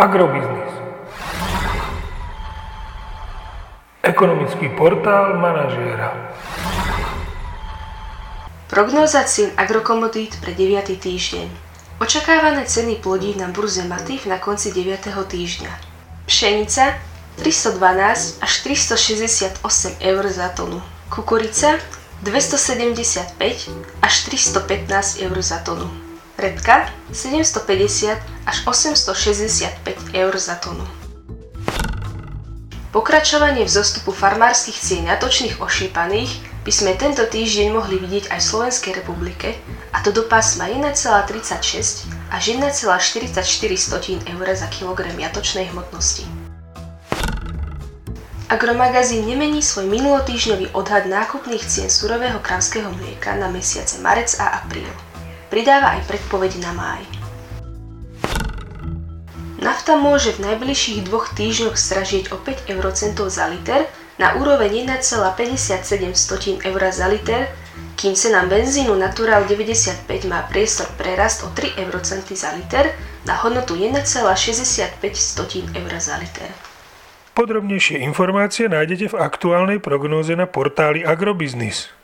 Agrobiznis. Ekonomický portál manažéra. Prognóza cien agrokomodít pre 9. týždeň. Očakávané ceny plodí na burze Matif na konci 9. týždňa. Pšenica 312 až 368 eur za tonu. Kukurica 275 až 315 eur za tonu. Redka 750 až 865 eur za tonu. Pokračovanie vzostupu farmárskych cien jatočných ošípaných by sme tento týždeň mohli vidieť aj v Slovenskej republike, a to do pásma 1,36 až 1,44 eur za kilogram jatočnej hmotnosti. Agromagazín nemení svoj minulotýždňový odhad nákupných cien surového kravského mlieka na mesiace marec a apríl. Pridáva aj predpoveď na máj. Nafta môže v najbližších dvoch týždňoch stražieť o 5 eurocentov za liter na úroveň 1,57 eur za liter, kým cena benzínu Natural 95 má priestor prerast o 3 eurocenty za liter na hodnotu 1,65 eur za liter. Podrobnejšie informácie nájdete v aktuálnej prognóze na portáli Agrobiznis.